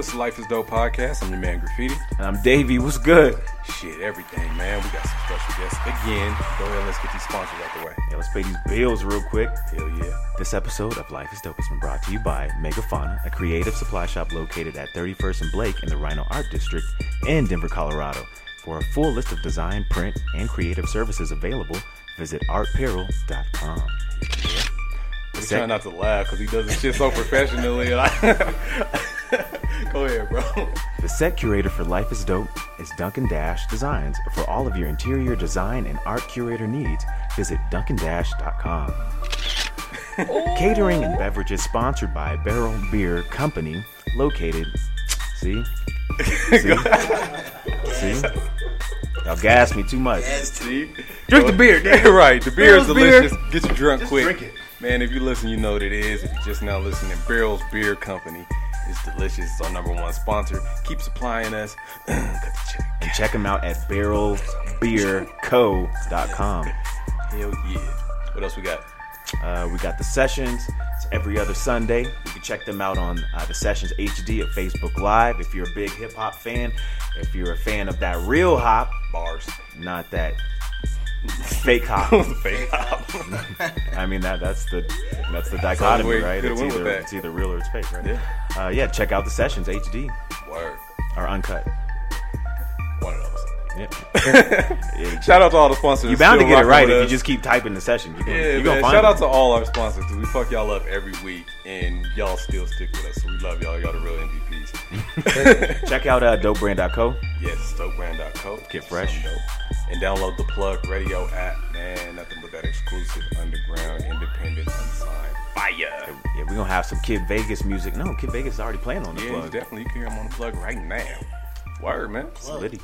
It's the Life is Dope podcast. I'm your man Graffiti. And I'm Davey. What's good? Shit, everything, man. We got some special guests again. Go ahead, let's get these sponsors out the way. Yeah, let's pay these bills real quick. Hell yeah. This episode of Life is Dope has been brought to you by Megafauna, a creative supply shop located at 31st and Blake in the RiNo Art District in Denver, Colorado. For a full list of design, print, and creative services available, visit artperil.com. We're trying not to laugh because he does this shit so professionally. and I- Go ahead, bro. The set curator for Life is Dope is Duncan Dash Designs. For all of your interior design and art curator needs, visit duncandash.com. Oh. Catering and beverages sponsored by Barrel Beer Company, located. See? See? See? Y'all gassed me too much. See? Drink the beer, Yeah, right. The beer is Barrel's beer. delicious. Get you drunk quick. drink it. Man, if you listen, you know what it is. If you're just now listening, Barrel's Beer Company is delicious. It's our number one sponsor. Keep supplying us. Cut the check. And check them out at barrelbeerco.com. Hell yeah. What else we got? Uh, we got the sessions. It's every other Sunday. You can check them out on uh, the Sessions HD at Facebook Live. If you're a big hip hop fan, if you're a fan of that real hop, Bars. not that fake hop. Fake hop. I mean that that's the that's the dichotomy, right? could've It's went with either that. it's either real or it's fake, right? Yeah. Uh, yeah. Check out the Sessions HD Word. or uncut. One of those. Yeah. Shout out to all the sponsors. You're bound to still get it rocking right with if you us. just keep typing the session. You're gonna, Yeah, you're gonna find Shout out to all our sponsors because we fuck y'all up every week, and y'all still stick with us. So we love y'all. Y'all the real MVPs. Check out uh, dopebrand.co. yes, dopebrand.co. Get fresh. Some dope. And download the Plug Radio app, man. Nothing but that exclusive, underground, independent, unsigned fire. Yeah, we're gonna have some Kid Vegas music. No, Kid Vegas is already playing on the Yeah, plug. definitely. You can hear him on the plug right now. Word, man. Liddy.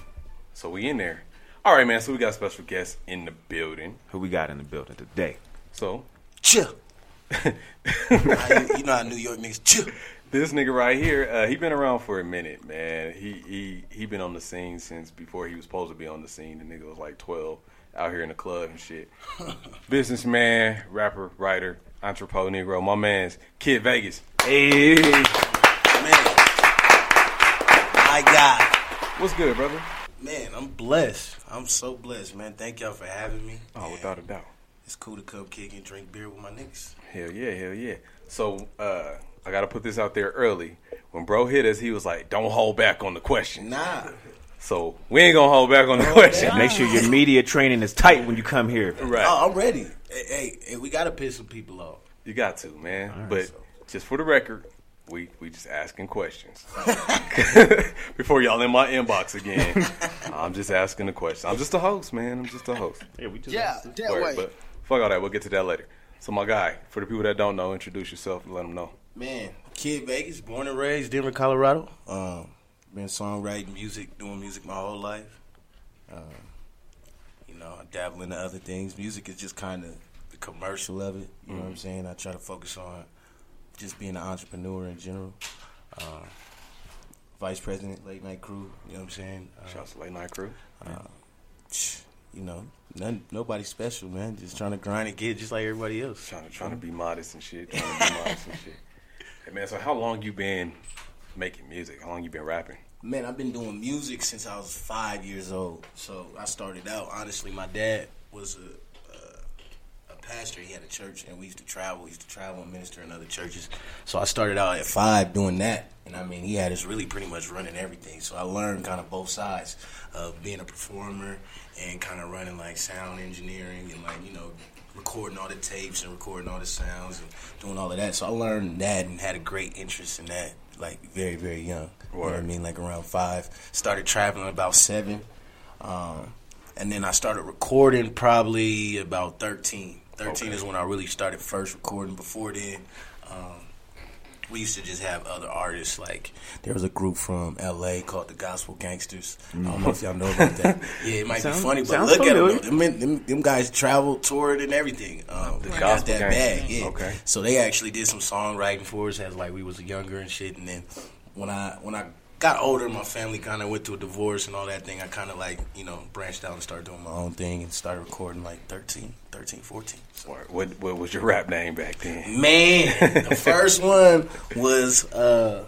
So we in there. All right, man. So we got special guests in the building. Who we got in the building today? So Chill. You, you know how New York niggas chill. This nigga right here, uh, he been around for a minute, man. He he he been on the scene since before he was supposed to be on the scene. The nigga was like twelve, out here in the club and shit. Businessman, rapper, writer, entrepreneur, Negro. My man's Kid Vegas. Hey, Man. My God. What's good, brother? Man, I'm blessed. I'm so blessed, man. Thank y'all for having me. Oh, And without a doubt. It's cool to come kick and drink beer with my niggas. Hell yeah, hell yeah. So uh, I gotta put this out there early. When bro hit us, he was like, "Don't hold back on the question." Nah. So we ain't gonna hold back on the oh, question. make sure your media training is tight when you come here. Right. Oh, I'm ready. Hey, hey, hey, we gotta piss some people off. You got to, man. right, but so- just for the record, we we just asking questions. Before y'all in my inbox again, I'm just asking the question. I'm just a host, man. I'm just a host. Yeah, we just Yeah, that Word, way. But fuck all that. We'll get to that later. So my guy, for the people that don't know, introduce yourself and let them know. Man, Kid Vegas, born and raised Denver, Colorado. Um, been songwriting, music, doing music my whole life. Um, you know, I dabble into other things. Music is just kind of the commercial of it. You know what I'm saying? I try to focus on just being an entrepreneur in general. Um, Vice president, late night crew. You know what I'm saying? Uh, Shouts to Late Night Crew. you know, none, nobody special, man. Just trying to grind and get just like everybody else. Trying to trying to be modest and shit. Trying to be modest and shit. Hey man, so how long you been making music? How long you been rapping? Man, I've been doing music since I was five years old. So I started out. Honestly, my dad was a, a, a pastor. He had a church, and we used to travel. We used to travel and minister in other churches. So I started out at five doing that, and I mean, he had us really pretty much running everything. So I learned kind of both sides of being a performer and kind of running like sound engineering and like you know recording all the tapes and recording all the sounds and doing all of that. So I learned that and had a great interest in that. like very very young. You know what I mean? Like around five. Started traveling about seven, um, and then I started recording probably about thirteen. Thirteen Okay. is when I really started first recording. Before then, um, we used to just have other artists. Like there was a group from L.A. called the Gospel Gangsters. I don't know if y'all know about that. Yeah, it might Sound- be funny, but look familiar. at them. Them, them. them guys traveled, toured, and everything. Um, they got that Gangsters. bag. Yeah. Okay. So they actually did some songwriting for us as like we was younger and shit. And then when I when I got older, my family kind of went through a divorce and all that thing. I kind of like you know branched out and started doing my own thing and started recording like 13, 13 14. So. What what was your rap name back then? Man, the first one was uh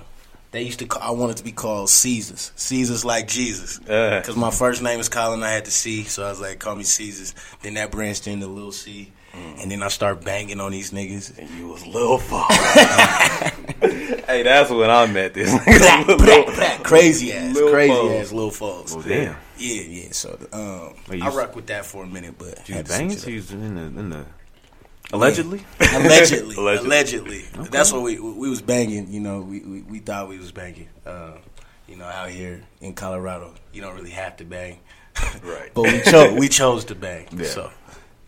they used to call, I wanted to be called Caesars. Caesars like Jesus. Uh. Cuz my first name is Colin, I had to C, so I was like call me Caesars. Then that branched into Lil C. And then I start banging on these niggas. And you was Lil Fall. hey, that's when I met this Black, black, black, crazy ass, Lil crazy Foles. ass Lil Foles. Well, damn. Yeah, yeah. So um, Wait, I rock with that for a minute, but You had to banging? switch it you was in the in the allegedly. up. allegedly, Allegedly. allegedly. That's what we we was banging. You know, we we, we thought we was banging. Uh, you know, out here in Colorado, you don't really have to bang, Right. but we chose we chose to bang. Yeah. So,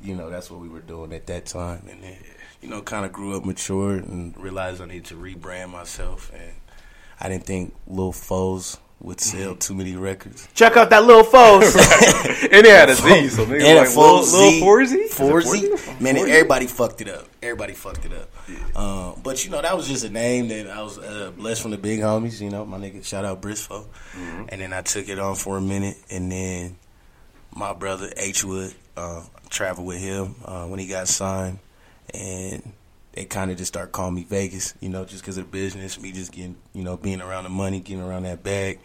you know, that's what we were doing at that time, and then you know, kind of grew up, matured, and realized I needed to rebrand myself, and I didn't think Lil Foes would sell too many records. Check out that Lil foes. and they had a Z, so And like full Lil, Lil Forzy? Forzy. Man, everybody fucked it up. Everybody fucked it up. Um, but you know, that was just a name that I was uh, blessed from the big homies. You know, my nigga, shout out Brisfo. Mm-hmm. And then I took it on for a minute, and then my brother H Wood uh, traveled with him uh, when he got signed, and they kind of just start calling me Vegas. You know, just because of the business, me just getting, you know, being around the money, getting around that bag,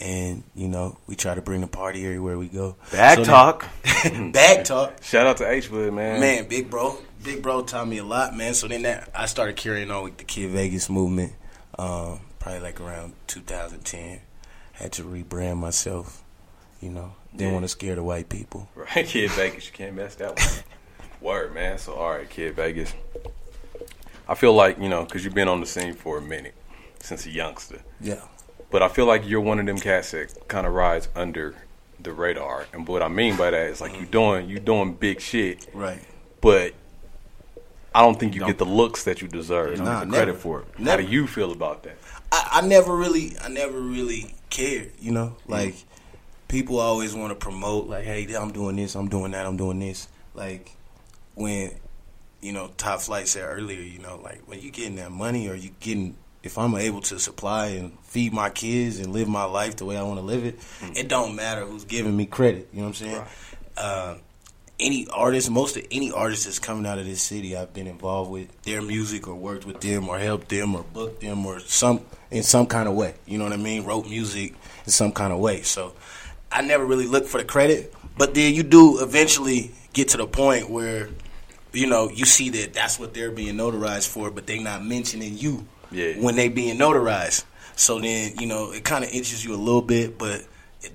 and you know, we try to bring the party everywhere we go. Bag So then- talk. bag talk. Shout out to H Wood, man. Man, big bro, big bro taught me a lot, man. So then that I started carrying on with the Kid Vegas movement, um, probably like around 2010. Had to rebrand myself, you know. Didn't Yeah. want to scare the white people. Right, Kid Vegas, you can't mess that one. Word, man. So, all right, Kid Vegas. I feel like you know, because you've been on the scene for a minute since a youngster, Yeah, but I feel like you're one of them cats that kind of rides under the radar. And what I mean by that is like you mm-hmm. doing you doing big shit, right. but I don't think you Don't- get the looks that you deserve. You don't Nah, get the never. credit for it. How Never. do you feel about that? I, I never really, I never really cared. You know, mm. like people always want to promote, like, hey, I'm doing this, I'm doing that, I'm doing this. Like when, you know, Top Flight said earlier, you know, like when you getting that money or you getting, if I'm able to supply and feed my kids and live my life the way I want to live it, it don't matter who's giving me credit. You know what I'm saying? Uh, any artist, most of any artist that's coming out of this city, I've been involved with their music or worked with them or helped them or booked them or some in some kind of way. You know what I mean? Wrote music in some kind of way. So I never really looked for the credit, but then you do eventually get to the point where you know you see that that's what they're being notarized for, but they're not mentioning you Yeah. when they being notarized. So then you know it kind of itches you a little bit, but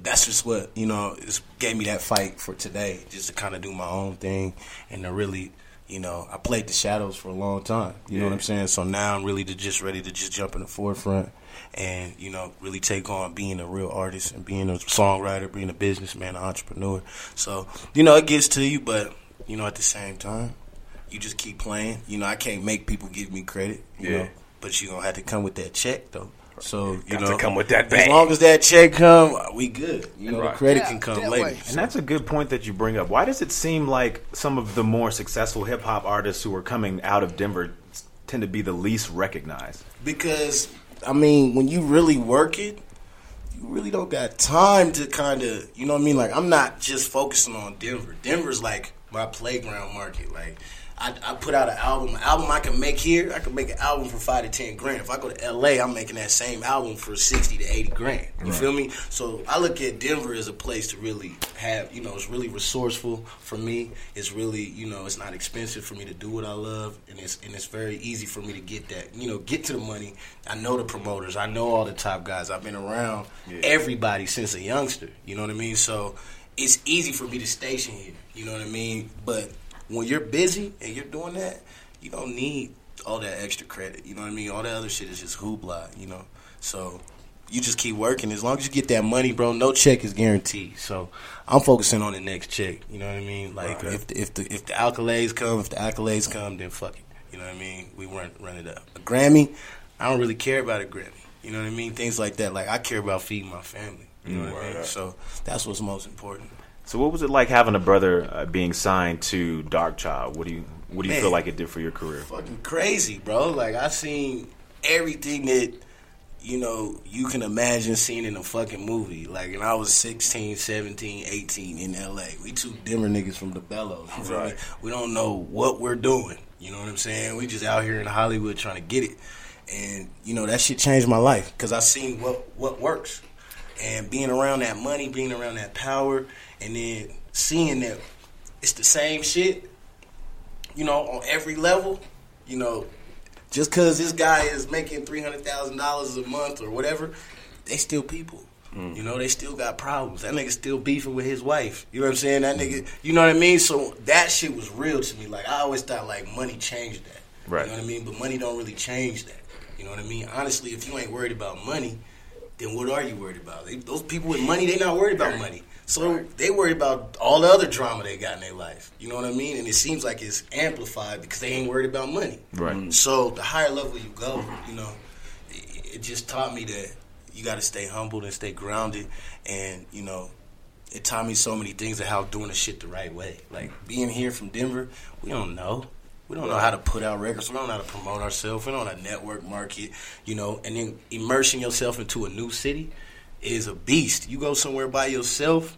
that's just what you know. It gave me that fight for today, just to kind of do my own thing and to really, you know, I played the shadows for a long time. You know what I'm saying? So now I'm really to just ready to just jump in the forefront and you know really take on being a real artist and being a songwriter, being a businessman, an entrepreneur. So you know it gets to you, but you know at the same time, you just keep playing. You know I can't make people give me credit. You Yeah. know, but you gonna have to come with that check though. So you Got to know, come with that as long as that check come, we good. You know, Right. the credit Yeah, can come later. way. And that's a good point that you bring up. Why does it seem like some of the more successful hip hop artists who are coming out of Denver tend to be the least recognized? Because I mean, when you really work it, you really don't got time to kind of, you know what I mean? Like I'm not just focusing on Denver. Denver's like my playground market. Like I, I put out an album, an album I can make here. I can make an album for five to ten grand. If I go to L.A., I'm making that same album for sixty to eighty grand. You feel me? So I look at Denver as a place to really have, you know, it's really resourceful for me. It's really, you know, it's not expensive for me to do what I love, and it's and it's very easy for me to get that, you know, get to the money. I know the promoters. I know all the top guys. I've been around everybody since a youngster. You know what I mean? So it's easy for me to station here. You know what I mean? But when you're busy and you're doing that, you don't need all that extra credit. You know what I mean? All that other shit is just hoopla. You know. So you just keep working. As long as you get that money, bro, no check is guaranteed. So I'm focusing on the next check. You know what I mean? Like Right. if the, if the if the accolades come, if the accolades come, then fuck it. You know what I mean? We run run it up. A Grammy, I don't really care about a Grammy. You know what I mean? Things like that. Like I care about feeding my family. You know what I mean? So that's what's most important. So, what was it like having a brother uh, being signed to Darkchild? What do you What do you Man. feel like it did for your career? fucking crazy, bro. Like I seen everything that you know you can imagine seeing in a fucking movie. Like, and I was 16, 17, 18 in LA. We two Denver niggas from the Bellows. You? Right. We don't know what we're doing. You know what I'm saying? We just out here in Hollywood trying to get it. And you know that shit changed my life because I seen what what works. And being around that money, being around that power, and then seeing that it's the same shit, you know, on every level, you know, just because this guy is making three hundred thousand dollars a month or whatever, they still people. Hmm. You know, they still got problems. That nigga still beefing with his wife. You know what I'm saying? That nigga, you know what I mean? So that shit was real to me. Like I always thought, like money changed that. Right. You know what I mean? But money don't really change that. You know what I mean? Honestly, if you ain't worried about money, then what are you worried about? They, those people with money, they not worried about money. So they worry about all the other drama they got in their life. You know what I mean? And it seems like it's amplified because they ain't worried about money. Right. Mm. So the higher level you go, you know, it, it just taught me that you got to stay humble and stay grounded, and you know, it taught me so many things of how doing the shit the right way. Like being here from Denver, we don't know. We don't know how to put out records. We don't know how to promote ourselves. We don't know how to network market, you know. And then immersing yourself into a new city is a beast. You go somewhere by yourself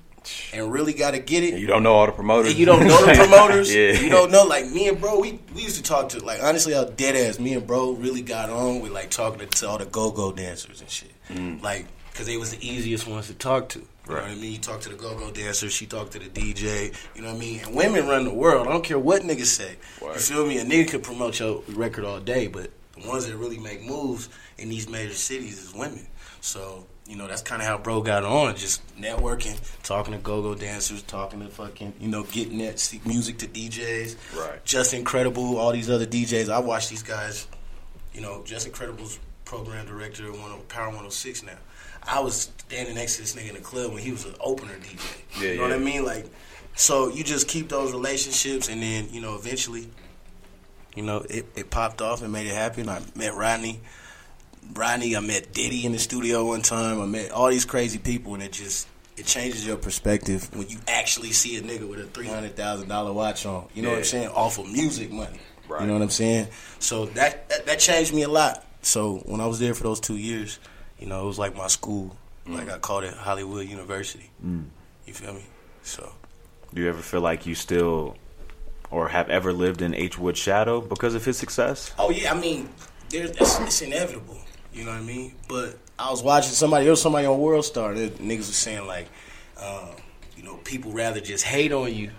and really got to get it. You don't know all the promoters. And you don't know the promoters. yeah. You don't know. Like me and bro, we, we used to talk to like honestly, I dead ass. Me and bro really got on with like talking to, to all the go go dancers and shit. Mm. Like because they was the easiest ones to talk to. You know what I mean? You talk to the go go dancer, she talk to the DJ. You know what I mean? And women run the world. I don't care what niggas say. Word. You feel me? A nigga could promote your record all day, but the ones that really make moves in these major cities is women. So, you know, that's kind of how bro got on, just networking, talking to go-go dancers, talking to fucking, you know, getting that music to DJs. Right. Justin Credible, all these other DJs. I watch these guys, you know, Justin Credible's program director of one of Power 106 now. I was standing next to this nigga in the club when he was an opener DJ. Yeah, you know what. I mean? Like, so you just keep those relationships, and then you know, eventually, you know, it, it popped off and made it happen. I met Rodney. Rodney, I met Diddy in the studio one time. I met all these crazy people, and it just it changes your perspective when you actually see a nigga with a three hundred thousand dollar watch on. You know what I'm saying? Off of music money. Right. You know what I'm saying? So that, that that changed me a lot. So when I was there for those two years, you know, it was like my school. Mm. Like I called it Hollywood University. Mm. You feel me? So Do you ever feel like you still, or have ever lived in H Wood's shadow because of his success? Oh yeah, I mean, it's, it's inevitable. You know what I mean? But I was watching somebody. There was somebody on World Star. That niggas was saying like, um, you know, people rather just hate on you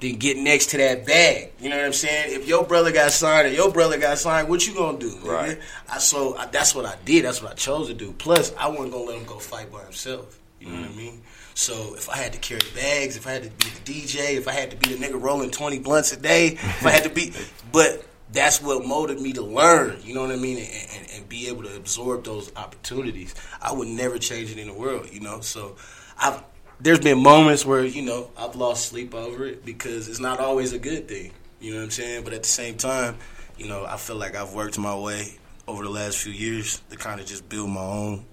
than get next to that bag. You know what I'm saying? If your brother got signed or your brother got signed, what you gonna do? nigga? Right. I so I, that's what I did. That's what I chose to do. Plus, I wasn't gonna let him go fight by himself. You know what I mean? So if I had to carry bags, if I had to be the DJ, if I had to be the nigga rolling twenty blunts a day, if I had to be, but that's what motivated me to learn. You know what I mean? And, and, and be able to absorb those opportunities. I would never change it in the world. You know, so I've there's been moments where you know I've lost sleep over it because it's not always a good thing. You know what I'm saying? But at the same time, you know, I feel like I've worked my way over the last few years to kind of just build my own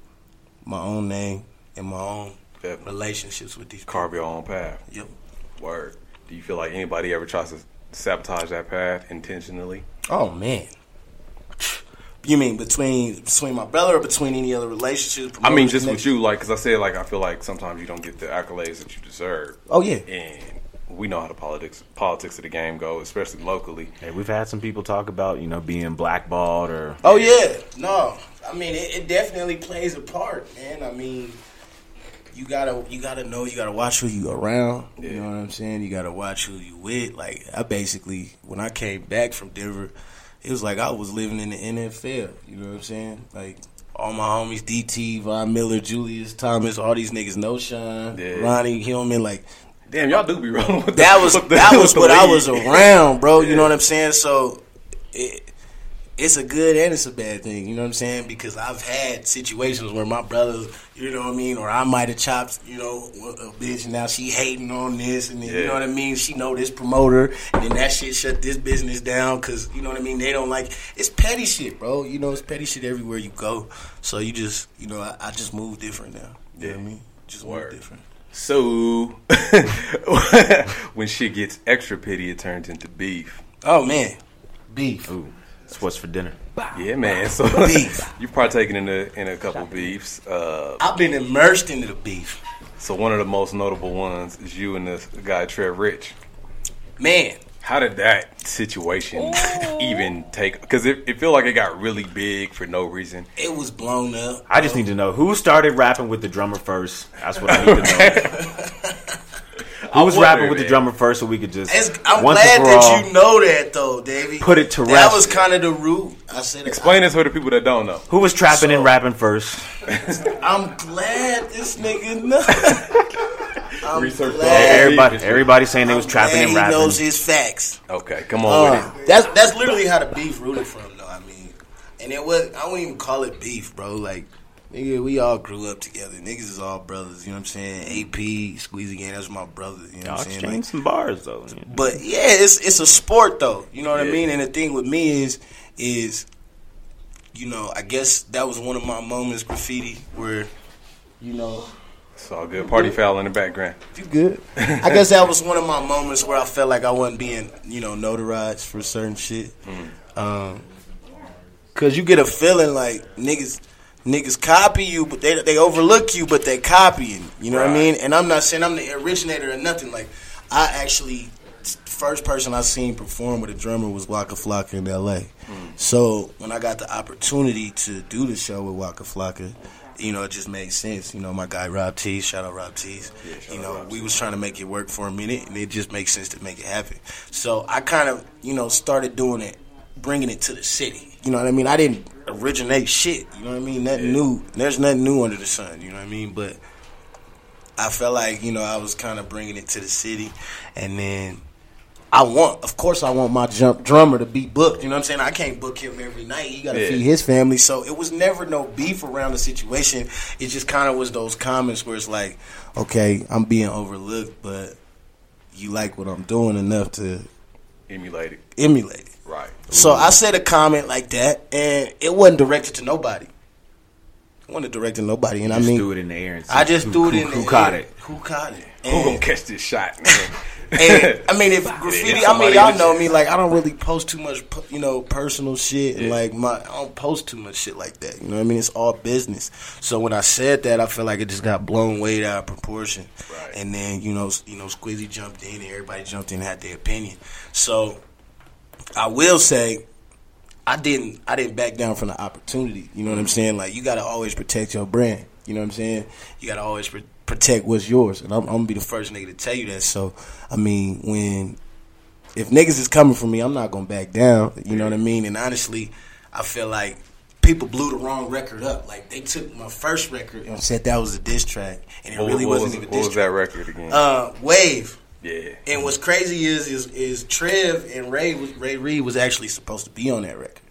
my own name and my own Definitely. relationships with these people. Carve your own path. Yep. Word. Do you feel like anybody ever tries to sabotage that path intentionally? Oh man. You mean between between my brother or between any other relationship? I mean, just with you, like, because I said, like, I feel like sometimes you don't get the accolades that you deserve, Oh yeah. and we know how the politics politics of the game go, especially locally. Hey, we've had some people talk about you know being blackballed or Oh yeah, no. I mean, it, it definitely plays a part, man. I mean, you gotta you gotta know you gotta watch who you around. You know what I'm saying? You gotta watch who you with. Like I basically, when I came back from Denver, it was like I was living in the NFL. You know what I'm saying? Like. All my homies, DT, Von Miller, Julius Thomas, all these niggas, Knowshon, Yeah. Ronnie Hillman, like Damn, y'all do be wrong. with that was that was what I was around, bro. You know what I'm saying? So it it's a good and it's a bad thing. You know what I'm saying? Because I've had situations where my brothers, you know what I mean, or I might have chopped, you know, a bitch, and now she hating on this, and then, you know what I mean. She know this promoter, and then that shit shut this business down because you know what I mean. They don't like it's petty shit, bro. You know, it's petty shit everywhere you go. So you just, you know, I, I just move different now. You know what I mean? Just Word. move different. So when shit gets extra pity, it turns into beef. Oh man, beef. Ooh, it's what's for dinner. Yeah, man. So Beef. you've partaken in a in a couple beefs. Uh, I've been immersed into the beef. so one of the most notable ones is you and this guy Trev Rich. Man, How did that situation even take? Because it, it feel like it got really big for no reason. it was blown up. I just need to know who started rapping with the drummer first. That's what I need to know. Who was rapping with the drummer first, so we could just It's, I'm once glad and for that all, you know that though, Davey. Put it to That rest. That was kind of the root. I said, Explain this for the people that don't know. Who was trapping So- and rapping first? I'm glad this nigga knows. I'm Research glad. all Everybody, beef. everybody saying they was I'm trapping glad and he rapping. knows his facts. Okay, come on Uh, with it. that's that's literally how the beef rooted from, though. I mean, and it was I wouldn't even call it beef, bro. Like, nigga, we all grew up together. Niggas is all brothers. You know what I'm saying? AP, Squeezy Gang, that's my brother. You know Y'all what I'm saying? Like, some bars though. But yeah, it's it's a sport though. You know what I mean? And the thing with me is is you know, I guess that was one of my moments graffiti where you know It's all good. Party foul in the background. you good. I guess that was one of my moments where I felt like I wasn't being, you know, notarized for certain shit. Um, Cause you get a feeling like niggas niggas copy you, but they they overlook you, but they copying. You know what I mean? And I'm not saying I'm the originator or nothing. Like I actually first person I seen perform with a drummer was Waka Flocka in L.A. So when I got the opportunity to do the show with Waka Flocka, you know, it just made sense. You know, my guy Rob Tees, shout out Rob Tees. shout you know, we was trying to make it work for a minute, and it just makes sense to make it happen. So I kind of, you know, started doing it, bringing it to the city. You know what I mean? I didn't originate shit. You know what I mean? Nothing new. There's nothing new under the sun. You know what I mean? But I felt like you know I was kind of bringing it to the city, and then I want, of course, I want my jump drummer to be booked. You know what I'm saying? I can't book him every night. He got to Yeah. feed his family. So it was never no beef around the situation. It just kind of was those comments where it's like, okay, I'm being overlooked, but you like what I'm doing enough to Emulated. emulate it. Right. So I said a comment like that, and it wasn't directed to nobody. It wasn't directed to nobody, and just I mean, threw it in the air and I just who, threw it who, in. who the caught air. it. Who caught it? Who gonna And- catch this shot? and I mean, if graffiti, I mean, y'all know me. Like, I don't really post too much, you know, personal shit, and Yeah. like my, I don't post too much shit like that. You know what I mean? It's all business. So when I said that, I feel like it just got blown way out of proportion. Right. And then you know, you know, Squizzy jumped in, and everybody jumped in, and had their opinion. So I will say. I didn't I didn't back down from the opportunity. You know what I'm saying? Like you got to always protect your brand. You know what I'm saying? You got to always pr- protect what's yours. And I'm, I'm gonna be the first nigga to tell you that. So I mean, when if niggas is coming for me, I'm not gonna back down. You know what I mean? And honestly, I feel like people blew the wrong record up. Like they took my first record and said that was a diss track, and it What, really what wasn't was, even a what was track. that record again? Uh, Wave. Yeah. And what's crazy is is is Trev and Ray Ray Reed was actually supposed to be on that record.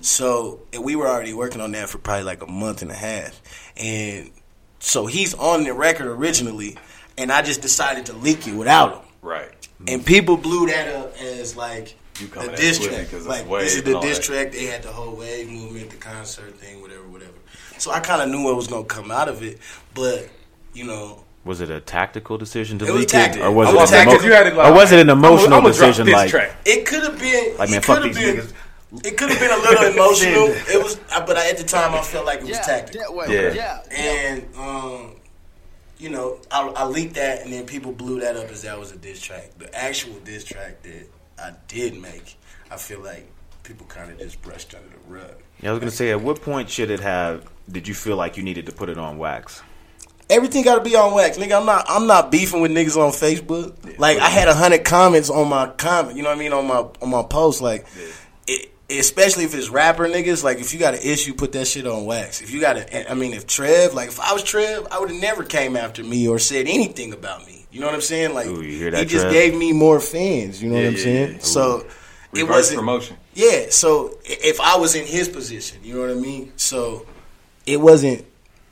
So and we were already working on that for probably like a month and a half, and so he's on the record originally, and I just decided to leak it without him. Right. And people blew that up as like You at diss track. Like this is the diss track. They had the whole wave movement, the concert thing, whatever, whatever. So I kind of knew what was gonna come out of it, but you know, Was it a tactical decision to It leak it, or was I it, was an tactical. emo- You had it like, or was it an emotional I'ma drop decision? Like, track. It could have been. Like, man, fuck these been. niggas. It could have been a little emotional. It was, but at the time, I felt like it was Yeah, tactical. Yeah. Yeah. And um, you know, I, I leaked that, and then people blew that up as that was a diss track. The actual diss track that I did make, I feel like people kind of just brushed under the rug. yeah, I was gonna say, at what point should it have? Did you feel like you needed to put it on wax? Everything got to be on wax, nigga. I'm not. I'm not beefing with niggas on Facebook. Like I had a hundred comments on my comment. You know what I mean on my on my post. Like, it, especially if it's rapper niggas. Like if you got an issue, put that shit on wax. If you got a, I mean, if Trev, like if I was Trev, I would have never came after me or said anything about me. You know what I'm saying? Like Ooh, he that, just Trev? gave me more fans. You know Yeah, what I'm yeah, saying? yeah. So it wasn't promotion. Yeah, so if I was in his position, you know what I mean. So it wasn't.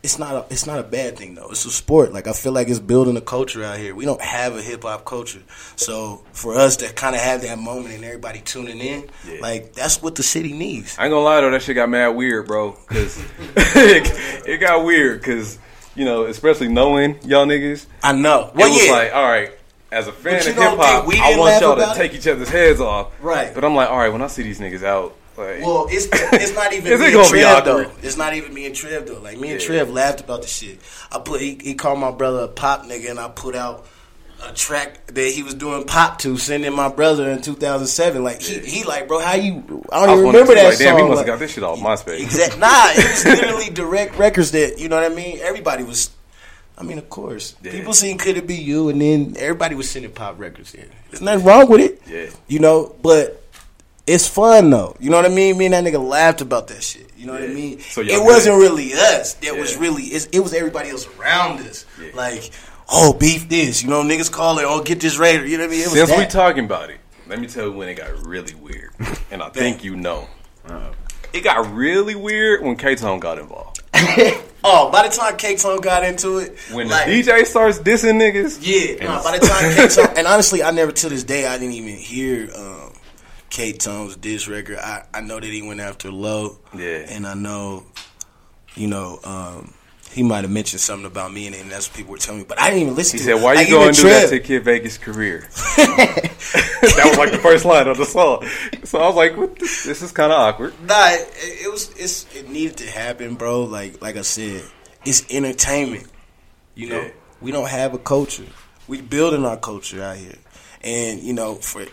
It's not. A, it's not a bad thing though. It's a sport. Like I feel like it's building a culture out here. We don't have a hip hop culture, so for us to kind of have that moment and everybody tuning in, Yeah. like that's what the city needs. I ain't gonna lie though, that shit got mad weird, bro. Cause it, it got weird, cause you know, especially knowing y'all niggas. I know. Well, it was yeah, like, all right, as a fan of hip hop, I want y'all to it? take each other's heads off. Right. But I'm like, all right, when I see these niggas out, like, Well, it's it's not even me and Trev though. It's not even me and Trev though. Like me and Trev laughed about the shit. I put he, he called my brother a pop nigga, and I put out a track that he was doing pop to, sending my brother in 2007. Like he, he like, bro, how you? I don't I even remember that like, damn, he song. must Like, have got this shit off MySpace. Exact. Nah, it was literally direct records that you know what I mean. Everybody was. I mean, of course, Yeah. people seen "Could It Be You," and then everybody was sending pop records in. There's nothing wrong with it. Yeah. You know, but it's fun though. You know what I mean? Me and that nigga laughed about that shit. You know what I mean? So y'all it wasn't really us. It was really it's, it was everybody else around us. Yeah. Like, oh, beef this. You know, niggas call it. Oh, get this Raider. You know what I mean? It was Since we that. talking about it, let me tell you when it got really weird, and I think you know. It got really weird when K Tone got involved. oh, by the time K Tone got into it, When like, the DJ starts dissing niggas, Yeah, and nah, by the time K Tone, and honestly, I never to this day I didn't even hear um, K Tone's diss record. I, I know that he went after Low, Yeah. and I know, you know, um, he might have mentioned something about me, and, and that's what people were telling me. But I didn't even listen to that. He to said, it. "Why Like, you going to do that to Kid Vegas' career?" that was like the first line of the song. So I was like, what this, "This is kind of awkward." Nah, it, it was it's it needed to happen, bro. Like like I said, it's entertainment. You know, Yeah. we don't have a culture. We building our culture out here, and you know for.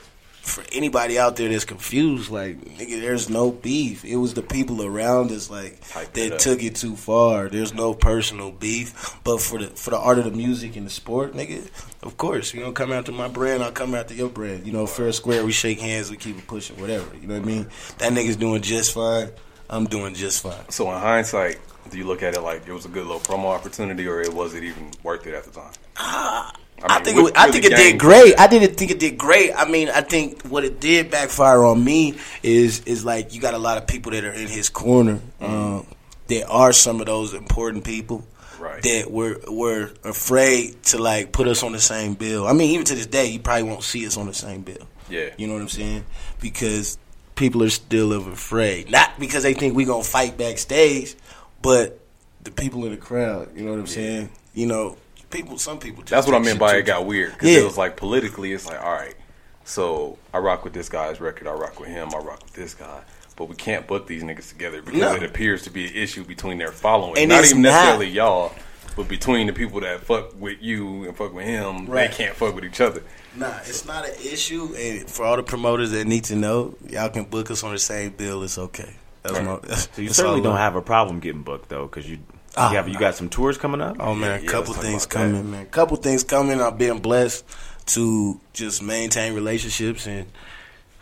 For anybody out there that's confused, like nigga, there's no beef. It was the people around us, like Hyped that up. took it too far. There's no personal beef, but for the for the art of the music and the sport, nigga, of course, you don't come after my brand, I'll come after your brand. You know, fair square, we shake hands, we keep it pushing, whatever. You know what I mean? That nigga's doing just fine. I'm doing just fine. So in hindsight, do you look at it like it was a good little promo opportunity, or it was it even worth it at the time? Ah, I, mean, think it, I think it did great. I didn't think it did great. I mean, I think what it did backfire on me is is like you got a lot of people that are in his corner. Um, there are some of those important people Right. that were were afraid to like put us on the same bill. I mean, even to this day, you probably won't see us on the same bill. Yeah. you know what I'm saying? Because people are still afraid, not because they think we gonna fight backstage, but the people in the crowd. You know what I'm saying? You know, people. Some people. Just That's what I take meant by it got weird because Yeah. it was like politically, it's like all right, so I rock with this guy's record, I rock with him, I rock with this guy, but we can't book these niggas together because No. it appears to be an issue between their following, And not it's even not. necessarily y'all, but between the people that fuck with you and fuck with him, Right. they can't fuck with each other. Nah, it's not an issue, and for all the promoters that need to know, y'all can book us on the same bill. It's okay. That's Right. my. That's, So you certainly don't have a problem getting booked though, because you Ah, you have you got some tours coming up. Oh man, Yeah, a couple let's things about that. coming, man. Couple things coming. I've been blessed to just maintain relationships and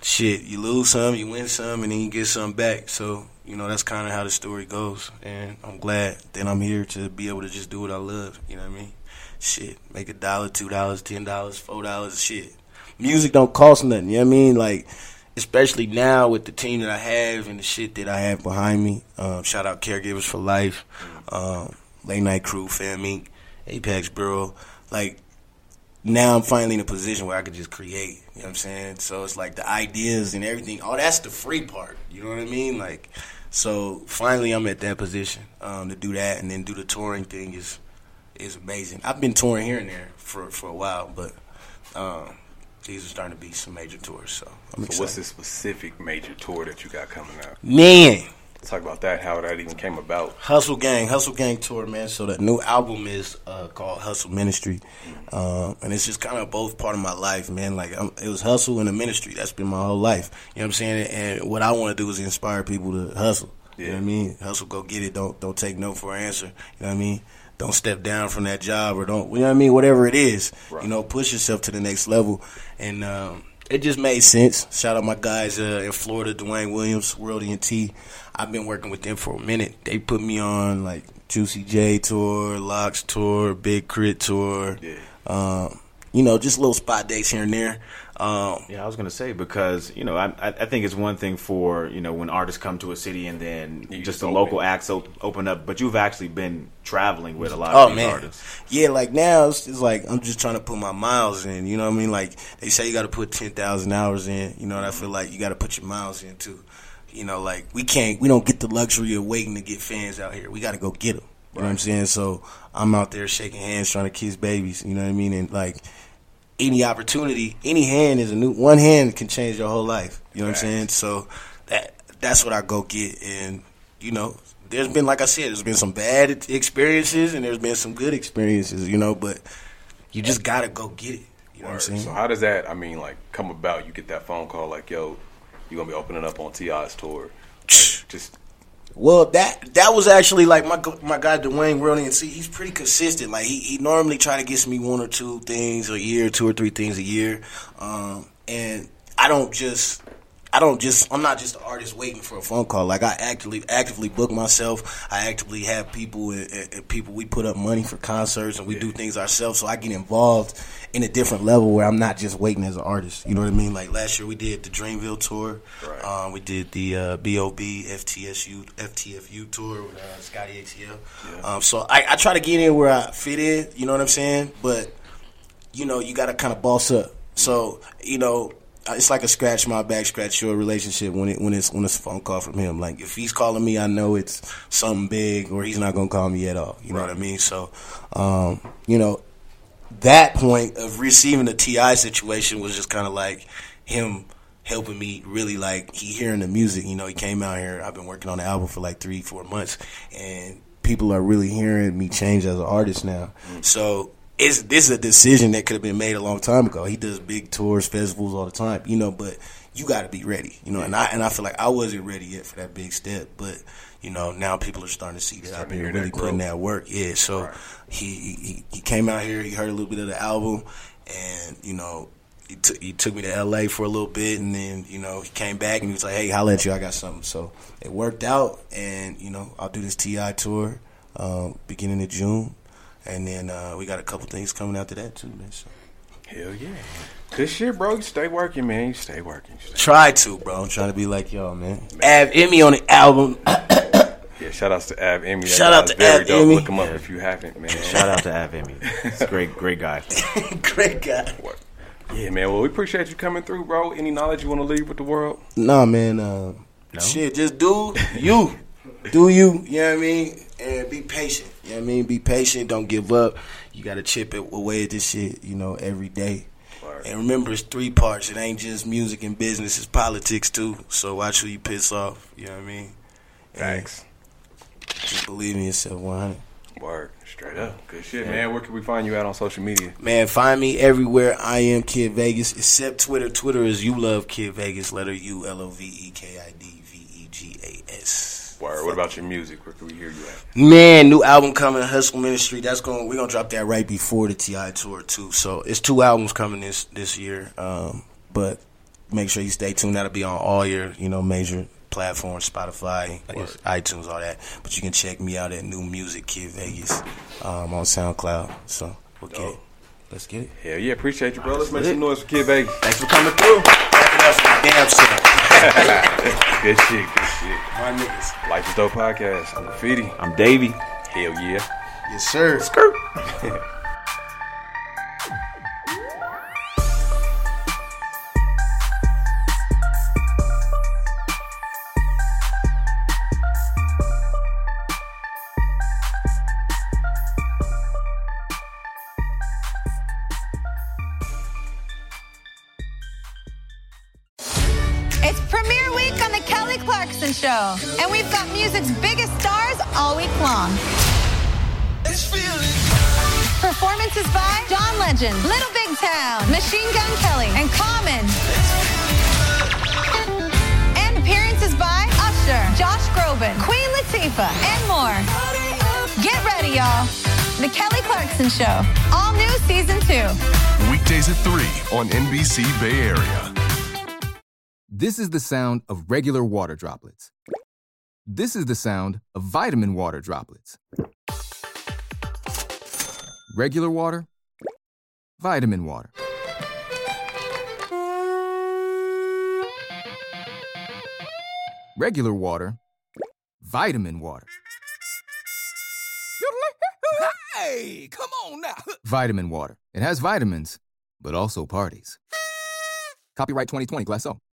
shit. You lose some, you win some, and then you get some back. So you know that's kind of how the story goes. And I'm glad that I'm here to be able to just do what I love. You know what I mean? Shit, make a dollar, two dollars, ten dollars, four dollars. Shit, music don't cost nothing. You know what I mean? Like. Especially now with the team that I have and the shit that I have behind me. Um, shout out Caregivers for Life, um, Late Night Crew, Fam Inc., Apex Bureau. Like, now I'm finally in a position where I could just create. You know what I'm saying? So it's like the ideas and everything. Oh, that's the free part. You know what I mean? Like, so finally I'm at that position um, to do that and then do the touring thing is is amazing. I've been touring here and there for for a while, but um, these are starting to be some major tours. So I'm So excited. what's this specific major tour that you got coming up? Man, Talk about that, how that even came about. Hustle Gang, Hustle Gang tour, man. So the new album is uh, called Hustle Ministry, um, and it's just kind of both part of my life, man. Like i it was hustle and the ministry. That's been my whole life. You know what I'm saying? And what I want to do is inspire people to hustle. You know what I mean? Hustle, go get it. Don't don't take no for an answer. You know what I mean? Don't step down from that job or don't. You know what I mean? Whatever it is, Right. you know, push yourself to the next level. And um, it just made sense. Shout out my guys uh, in Florida, Dwayne Williams, World ENT. I've been working with them for a minute. They put me on like Juicy J tour, LOX tour, Big K.R.I.T. tour. Yeah. Um, you know, just little spot dates here and there. Um, Yeah, I was gonna say because you know I I think it's one thing for you know when artists come to a city and then just just the open. local acts op- open up, but you've actually been traveling with a lot Oh of these man, artists. yeah. Like now, it's just like I'm just trying to put my miles in. You know what I mean? Like they say, you got to put ten thousand hours in. You know, and I feel like you got to put your miles in too. You know, like we can't, we don't get the luxury of waiting to get fans out here. We got to go get them. You know what I'm saying? So I'm out there shaking hands, trying to kiss babies. You know what I mean? And like any opportunity, any hand is a new. One hand can change your whole life. You know what I'm saying? So that that's what I go get. And you know, there's been like I said, there's been some bad experiences and there's been some good experiences. You know, but you just gotta go get it. You know what I'm saying? So how does that? I mean, like, come about? You get that phone call, like, "Yo, you gonna be opening up on T.I.'s tour?" Just Well, that that was actually like my my guy Dwayne Rooney, and see, he's pretty consistent. Like he, he normally try to get me one or two things a year, two or three things a year, um, and I don't just. I don't just. I'm not just an artist waiting for a phone call. Like I actively, actively book myself. I actively have people, and, and- people. We put up money for concerts, and we do things ourselves. So I get involved in a different level where I'm not just waiting as an artist. You know what I mean? Like last year we did the Dreamville tour. Right. Um, we did the uh, BOB FTSU FTFU tour with uh, Scotty ATL. Um, so I, I try to get in where I fit in. You know what I'm saying? But you know, you got to kind of boss up. So you know, it's like a scratch my back, scratch your relationship when it when it's when it's a phone call from him. Like if he's calling me, I know it's something big, or he's not gonna call me at all. You know what I mean? So, um, you know, that point of receiving the T.I. situation was just kind of like him helping me really like he hearing the music. You know, he came out here. I've been working on the album for like three, four months, and people are really hearing me change as an artist now. So it's this is a decision that could have been made a long time ago. He does big tours, festivals all the time, you know, but you got to be ready, you know. And I and I feel like I wasn't ready yet for that big step, but you know now people are starting to see that I've been really putting that work. Yeah, so Right. he, he he came out here, he heard a little bit of the album, and you know. He, took he took me to LA for a little bit, and then you know he came back and he was like, "Hey, holla at you, I got something." So it worked out, and you know I'll do this T.I. tour um, beginning of June, and then uh, we got a couple things coming after that too, man. So. hell yeah. This shit, bro. You stay working, man. You stay working. You stay- Try to, bro. I'm trying to be like y'all, man. Av Emmy on the album. Yeah, shout outs to Av Emmy. That Shout out to Av dope. Emmy. Look him up if you haven't, man. Shout out to Av Emmy. He's great, great guy. Great guy. Yeah, man. Well, we appreciate you coming through, bro. Any knowledge you want to leave with the world? Nah, man. Uh, Shit, just do you. Do you. You know what I mean? And be patient. You know what I mean? Be patient. Don't give up. You got to chip it away at this shit, you know, every day. Word. And remember, it's three parts. It ain't just music and business. It's politics, too. So watch who you piss off. You know what I mean? And Thanks. Just believe in yourself 100. Word. Straight up. Good shit, man. Where can we find you at on social media? Man, find me everywhere. I am Kid Vegas, except Twitter. Twitter is you love Kid Vegas. Letter U L O V E K I D V E G A S. Word. What about your music? Where can we hear you at? Man, new album coming, Hustle Ministry. That's going. We're gonna drop that right before the T.I. tour too. So it's two albums coming this this year. Um, but make sure you stay tuned. That'll be on all your you know major platforms, Spotify, iTunes, all that. But you can check me out at New Music Kid Vegas um, on SoundCloud. So we'll get it. Let's get it. Hell yeah. Appreciate you, bro. Let's make some noise for Kid Vegas. Thanks for coming through. Back it up for my damn self. Good shit. Good shit. My niggas. Life is Dope Podcast. I'm Graffiti. I'm Davey. Hell yeah. Yes, sir. Skirt. music's biggest stars all week long. Performances by John Legend, Little Big Town, Machine Gun Kelly, and Common. And appearances by Usher, Josh Groban, Queen Latifah, and more. Get ready, y'all. The Kelly Clarkson Show, all new season two. Weekdays at 3 on NBC Bay Area. This is the sound of regular water droplets. This is the sound of vitamin water droplets. Regular water, vitamin water. Regular water, vitamin water. Hey, come on now. vitamin water. It has vitamins, but also parties. Copyright 2020 Glacéau.